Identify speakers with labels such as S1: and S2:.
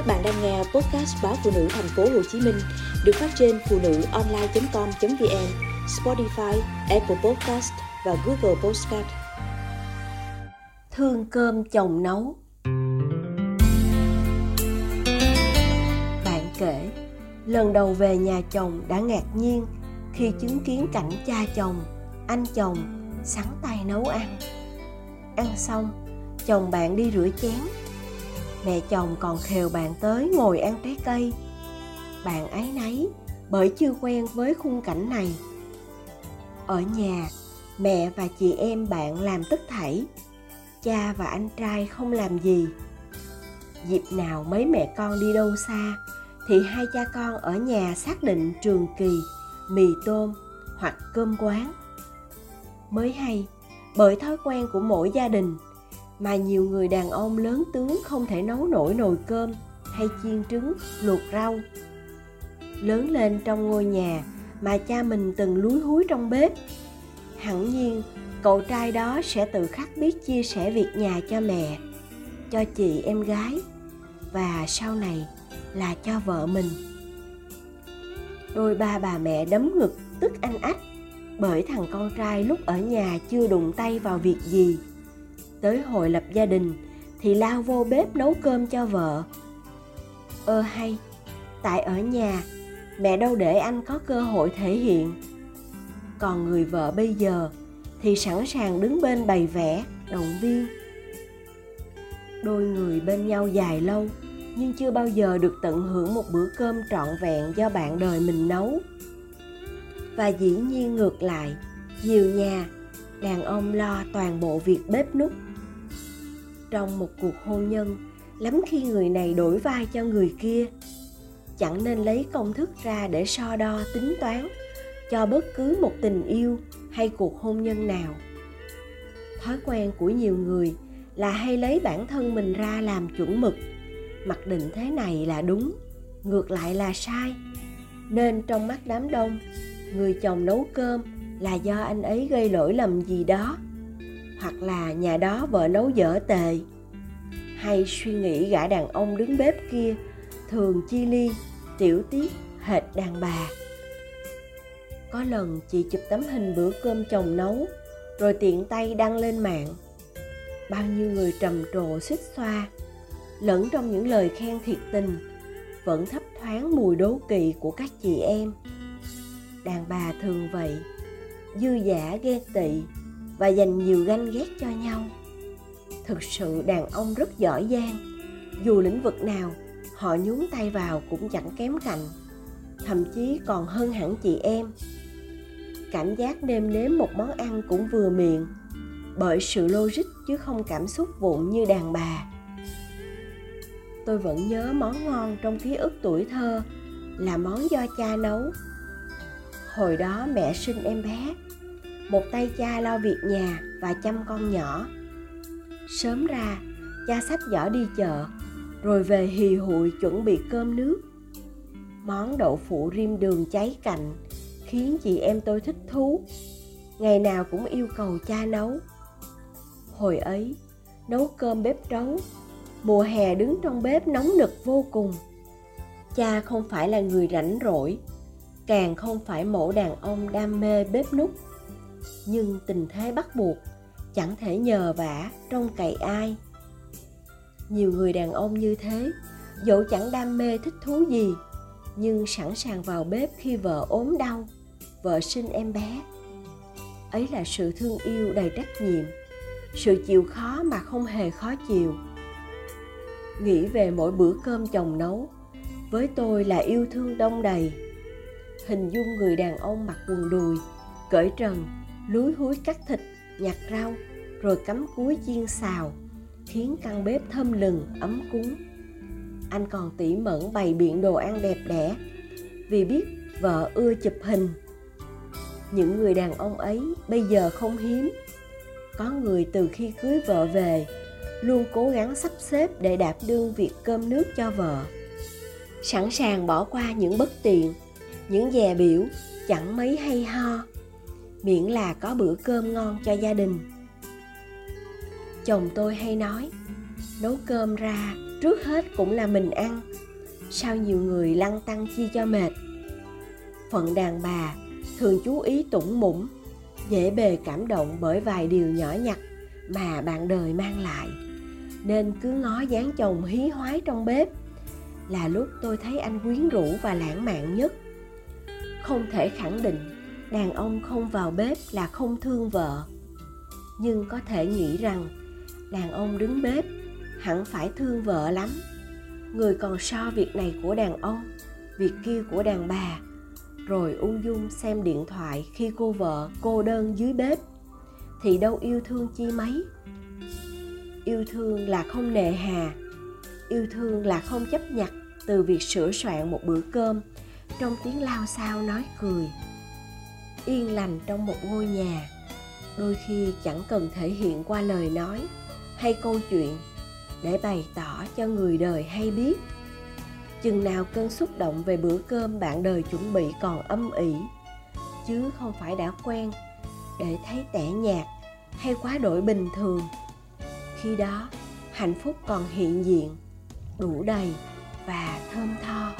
S1: Các bạn đang nghe podcast báo phụ nữ thành phố Hồ Chí Minh được phát trên phụ nữ online.com.vn, Spotify, Apple Podcast và Google Podcast.
S2: Thương cơm chồng nấu. Bạn kể, lần đầu về nhà chồng đã ngạc nhiên khi chứng kiến cảnh cha chồng, anh chồng sắn tay nấu ăn. Ăn xong, chồng bạn đi rửa chén mẹ chồng còn khều bạn tới ngồi ăn trái cây. Bạn ấy nấy, bởi chưa quen với khung cảnh này. Ở nhà, mẹ và chị em bạn làm tất thảy. Cha và anh trai không làm gì. Dịp nào mấy mẹ con đi đâu xa, thì hai cha con ở nhà xác định trường kỳ, mì tôm hoặc cơm quán. Mới hay, bởi thói quen của mỗi gia đình mà nhiều người đàn ông lớn tướng không thể nấu nổi nồi cơm hay chiên trứng, luộc rau. Lớn lên trong ngôi nhà mà cha mình từng lúi húi trong bếp, hẳn nhiên cậu trai đó sẽ tự khắc biết chia sẻ việc nhà cho mẹ, cho chị em gái và sau này là cho vợ mình. Đôi ba bà mẹ đấm ngực, tức anh ách bởi thằng con trai lúc ở nhà chưa đụng tay vào việc gì tới hồi lập gia đình thì lao vô bếp nấu cơm cho vợ. Ơ hay, tại ở nhà, mẹ đâu để anh có cơ hội thể hiện. Còn người vợ bây giờ thì sẵn sàng đứng bên bày vẽ, động viên. Đôi người bên nhau dài lâu, nhưng chưa bao giờ được tận hưởng một bữa cơm trọn vẹn do bạn đời mình nấu. Và dĩ nhiên ngược lại, nhiều nhà, đàn ông lo toàn bộ việc bếp nút trong một cuộc hôn nhân, lắm khi người này đổi vai cho người kia. Chẳng nên lấy công thức ra để so đo tính toán, cho bất cứ một tình yêu hay cuộc hôn nhân nào. Thói quen của nhiều người là hay lấy bản thân mình ra làm chuẩn mực. Mặc định thế này là đúng, ngược lại là sai. Nên trong mắt đám đông, người chồng nấu cơm là do anh ấy gây lỗi lầm gì đó hoặc là nhà đó vợ nấu dở tề, hay suy nghĩ gã đàn ông đứng bếp kia thường chi ly tiểu tiết hệt đàn bà. Có lần chị chụp tấm hình bữa cơm chồng nấu rồi tiện tay đăng lên mạng. Bao nhiêu người trầm trồ xích xoa lẫn trong những lời khen thiệt tình vẫn thấp thoáng mùi đố kỵ của các chị em. Đàn bà thường vậy dư giả ghen tị và dành nhiều ganh ghét cho nhau. Thực sự đàn ông rất giỏi giang, dù lĩnh vực nào, họ nhúng tay vào cũng chẳng kém cạnh, thậm chí còn hơn hẳn chị em. Cảm giác nêm nếm một món ăn cũng vừa miệng, bởi sự logic chứ không cảm xúc vụn như đàn bà. Tôi vẫn nhớ món ngon trong ký ức tuổi thơ là món do cha nấu. Hồi đó mẹ sinh em bé một tay cha lo việc nhà và chăm con nhỏ. Sớm ra, cha sách giỏ đi chợ, rồi về hì hụi chuẩn bị cơm nước. Món đậu phụ rim đường cháy cạnh khiến chị em tôi thích thú. Ngày nào cũng yêu cầu cha nấu. Hồi ấy, nấu cơm bếp trấu mùa hè đứng trong bếp nóng nực vô cùng. Cha không phải là người rảnh rỗi, càng không phải mẫu đàn ông đam mê bếp nút nhưng tình thế bắt buộc, chẳng thể nhờ vả trông cậy ai. Nhiều người đàn ông như thế, dẫu chẳng đam mê thích thú gì, nhưng sẵn sàng vào bếp khi vợ ốm đau, vợ sinh em bé. Ấy là sự thương yêu đầy trách nhiệm, sự chịu khó mà không hề khó chịu. Nghĩ về mỗi bữa cơm chồng nấu, với tôi là yêu thương đông đầy. Hình dung người đàn ông mặc quần đùi, cởi trần lúi húi cắt thịt, nhặt rau, rồi cắm cúi chiên xào, khiến căn bếp thơm lừng, ấm cúng. Anh còn tỉ mẩn bày biện đồ ăn đẹp đẽ, vì biết vợ ưa chụp hình. Những người đàn ông ấy bây giờ không hiếm. Có người từ khi cưới vợ về, luôn cố gắng sắp xếp để đạp đương việc cơm nước cho vợ. Sẵn sàng bỏ qua những bất tiện, những dè biểu, chẳng mấy hay ho miễn là có bữa cơm ngon cho gia đình. Chồng tôi hay nói, nấu cơm ra, trước hết cũng là mình ăn sao nhiều người lăn tăng chi cho mệt. Phận đàn bà thường chú ý tủng mũng dễ bề cảm động bởi vài điều nhỏ nhặt mà bạn đời mang lại, nên cứ ngó dáng chồng hí hoái trong bếp là lúc tôi thấy anh quyến rũ và lãng mạn nhất. Không thể khẳng định đàn ông không vào bếp là không thương vợ. Nhưng có thể nghĩ rằng, đàn ông đứng bếp hẳn phải thương vợ lắm. Người còn so việc này của đàn ông, việc kia của đàn bà, rồi ung dung xem điện thoại khi cô vợ, cô đơn dưới bếp, thì đâu yêu thương chi mấy? Yêu thương là không nề hà, yêu thương là không chấp nhặt từ việc sửa soạn một bữa cơm. Trong tiếng lao xao nói cười yên lành trong một ngôi nhà. Đôi khi chẳng cần thể hiện qua lời nói hay câu chuyện để bày tỏ cho người đời hay biết. Chừng nào cơn xúc động về bữa cơm bạn đời chuẩn bị còn âm ỉ, chứ không phải đã quen để thấy tẻ nhạt hay quá đổi bình thường. Khi đó, hạnh phúc còn hiện diện, đủ đầy và thơm tho.